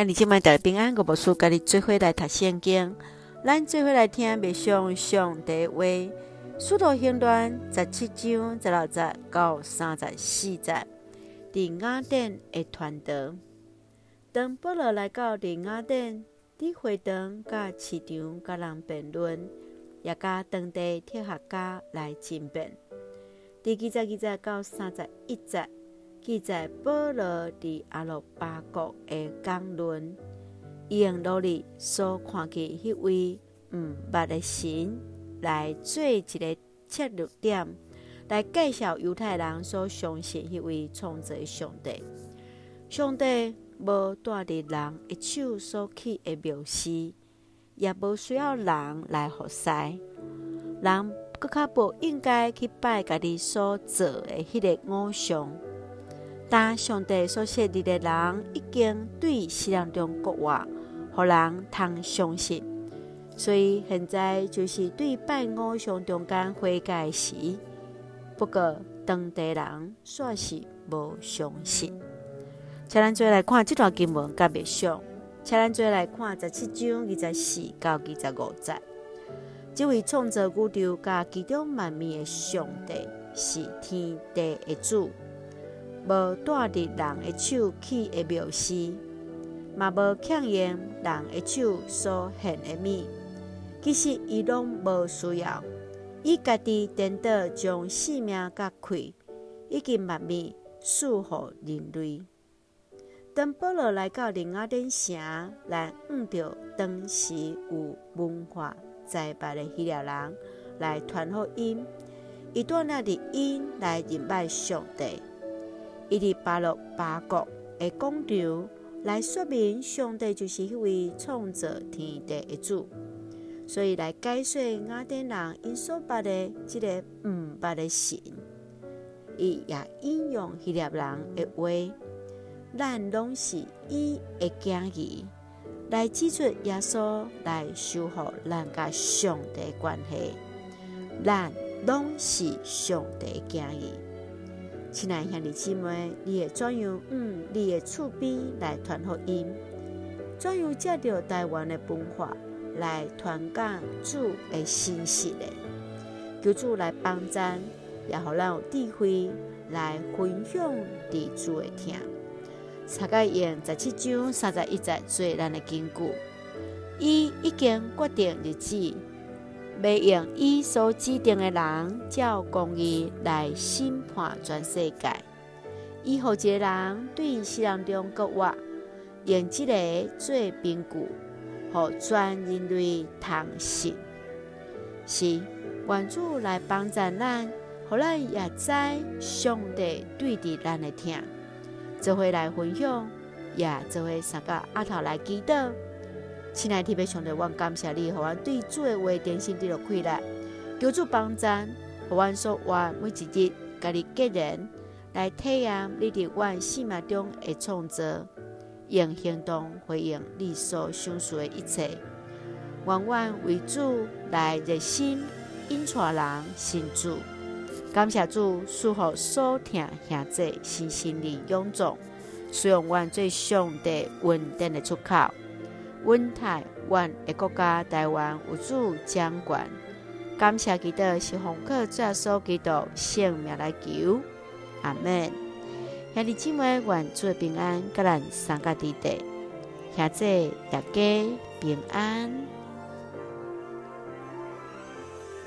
今日即摆大家平安，我无事，家己做伙来读圣经，咱做伙来听默想上帝话。使徒行传十七章十六节到三十四节，伫雅典的传道。当保罗来到伫雅典，伫会堂甲市场甲人辩论，也甲当地哲学家来争辩。第二十二节到三十一节。记载保罗伫阿洛巴国的讲论，伊用努力所看见迄位毋捌的神来做一个切入点，来介绍犹太人所相信迄位创造上帝。上帝无住伫人一手所起的庙寺，也无需要人来服侍。人更较无应该去拜家己所做的迄个偶像。但上帝所设立的人已经对世人中国话，互人通相信，所以现在就是对拜偶像中间悔改时，不过当地人煞是无相信。请咱做来看这段经文甲默想，请咱做来看十七章二十四到二十五节。这位创造宇宙甲其中万物的上帝是天地的主。无住伫人的手起的庙寺，嘛无强用人的手所献的物。其实伊拢无需要，伊家己颠倒将生命甲气，以及万物赐予人类。当保罗来到雅典城，来遇到当时有文化栽培的希腊人来传福音，伊带领着因来认拜上帝。伊伫巴洛巴国的广场来说明上帝就是迄位创造天地的主，所以来解说雅典人因所捌的这个毋捌的神。伊也引用希腊人的话，咱拢是伊的囝儿，来指出耶稣来修复咱甲上帝的关系。咱拢是上帝的囝儿。亲爱兄弟姊妹，你会怎样用你的厝边来传福音？怎样借着台湾的文化来传讲主的信息呢？求主来帮咱，也互咱有智慧来分享伫主的听。参加用十七章三十一节做咱的根据，伊已经决定日子。要用伊所指定的人，照公义来审判全世界。伊予一个人对世人中国话，用即个做凭据，予全人类通信。是愿主来帮助咱，互咱也知上帝对伫咱的疼，做伙来分享，也做伙三个阿头来祈祷。亲爱的弟兄姊，我感谢你，和我对主的话点心得了快乐，求主帮助，和我说话每一日，家己个人来体验你伫我生命中的创造，用行动回应你所享受的一切，愿我为主来热心引带人信主，感谢主赐福所听兄姊心心灵永壮，使用我最上帝稳定的出口。温台湾的国家台湾有主掌管，感谢基督是奉靠主所基督性命来求，阿门。兄弟姊妹，愿主平安，甲咱三个弟弟，兄姊大家平安。